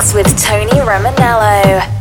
with Tony Romanello.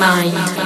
Mind.